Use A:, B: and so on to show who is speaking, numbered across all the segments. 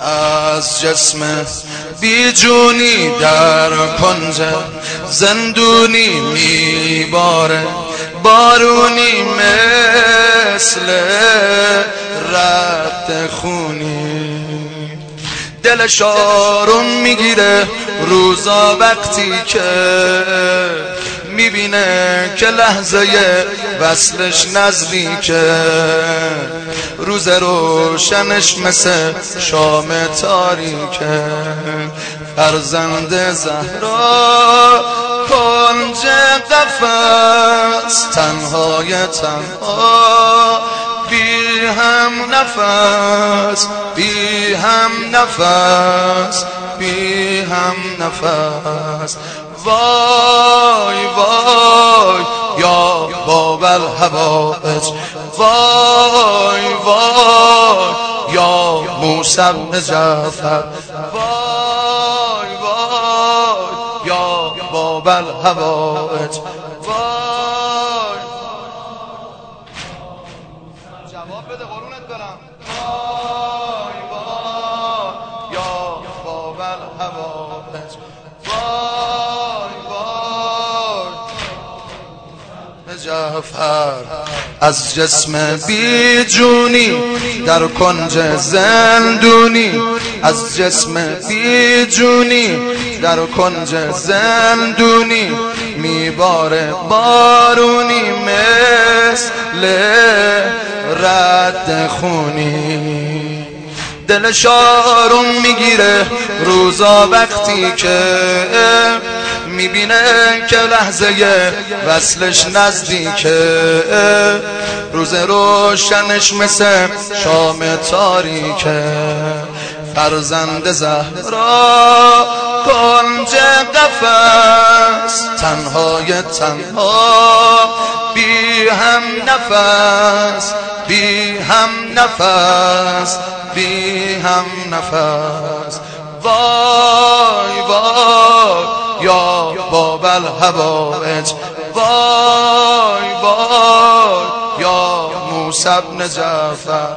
A: از جسم بیجونی در کنج زندونی میباره. بارونی مثل رد خونی. دل شارون می‌گیره روزا وقتی که می‌بینه که لحظه وصلش نزدیکه. روز روشنش مثل شام تاریکه. فرزند زهرا کنج قفص تنهای تنها. بی هم نفس بی هم نفس بی هم نفس. وای وای باب الحوائج وای وای یا موسی بن وای وای یا باب الحوائج وای جعفر از جسم بیجونی در کنج زندونی از جسم بیجونی در کنج زندونی میباره بارونی مثل رد خونی. دل شارون می‌گیره روزا وقتی که می‌بینه که لحظه وصلش نزدیکه روز روشنش مثل شام تاریکه فرزند زهرا کنج قفص تنهای تنها بی هم نفس. بی هم نفس. بی هم نفس. وای وای. یا باب الحوائج وای وای یا موسی بن جعفر.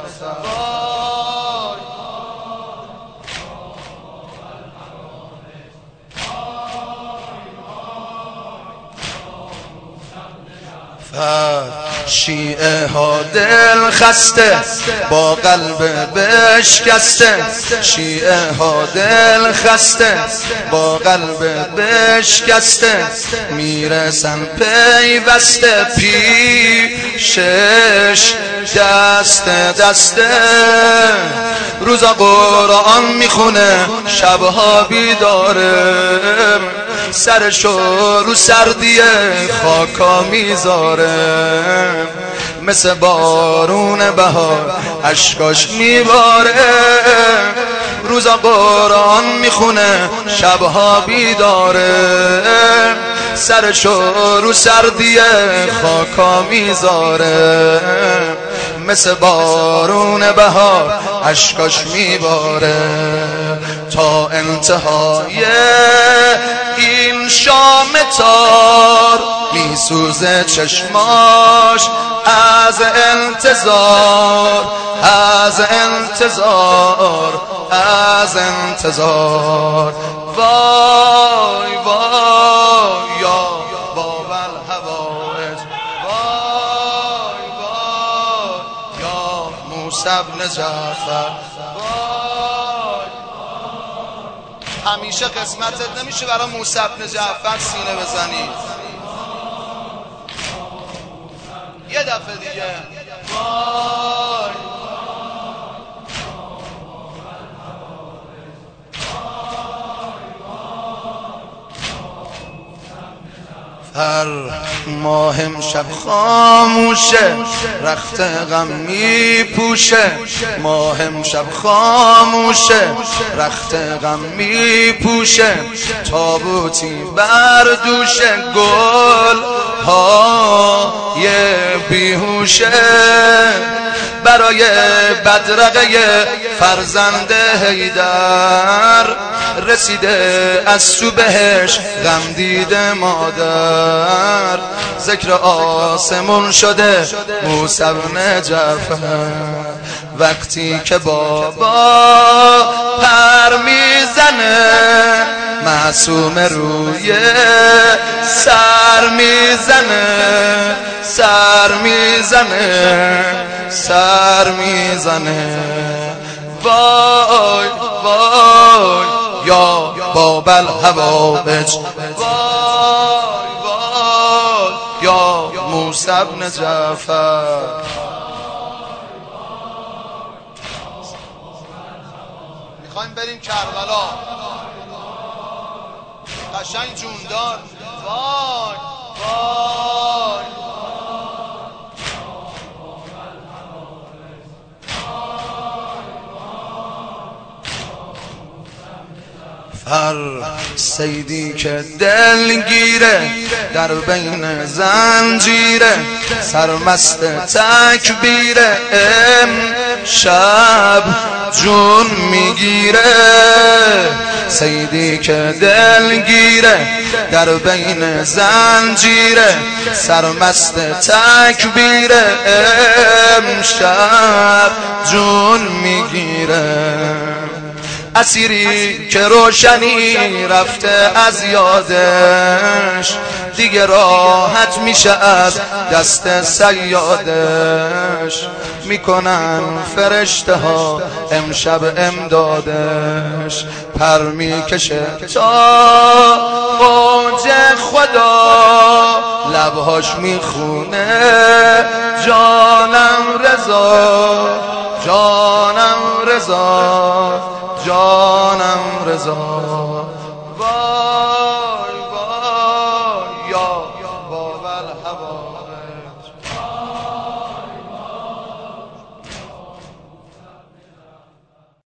A: شیعه ها دل خسته با قلب بشکسته. شیعه ها دل خسته با قلب بشکسته. می‌رسن پیوسته پیشش دست دسته. روزا قرآن می‌خونه شبها بیداره. سرشو رو سردی خاکا می‌ذاره. مثل بارون بهار اشکاش میباره. روزا قرآن می‌خونه شبها بیداره. سرشو رو سردی خاکا می‌ذاره. مثل بارون بهار اشکاش میباره. تا انتهای شام تار میسوزه چشماش از انتظار از انتظار از انتظار. وای وای یا باب الحوائج وای وای یا موسی بن جعفر. همیشه قسمتت نمیشه برای موسی بن جعفر سینه بزنی. یه دفعه دیگه. هر ماهم شب خاموشه رخت غم می پوشه ماهم شب خاموشه رخت غم می پوشه تابوتی بر دوشه گل های بیهوشه برای بدرقه فرزند هیدر رسیده از سو بهش غم دیده مادر. ذکر آسمون شده موسی بن جعفر. وقتی که بابا معصوم روی سر می‌زنه سر می‌زنه سر می‌زنه. وای وای یا بابل هوابج وای وای یا موسی ابن جعفر. می‌خوایم بریم کربلا. قشنگ جوندار. وای وای. هر سیدی که دلگیره در بین زنجیره سرمست تکبیره شب جون می‌گیره. سیدی که دلگیره در بین زنجیره سرمست تکبیره امشب جون می‌گیره. اسیری که روشنی رفته از یادش. دیگه راحت میشه از دست سیادش. می‌کنن فرشته ها امشب امدادش. پر می‌کشه تا اوج خدا. لبهاش می‌خونه جانم رضا جانم رضا. بذار.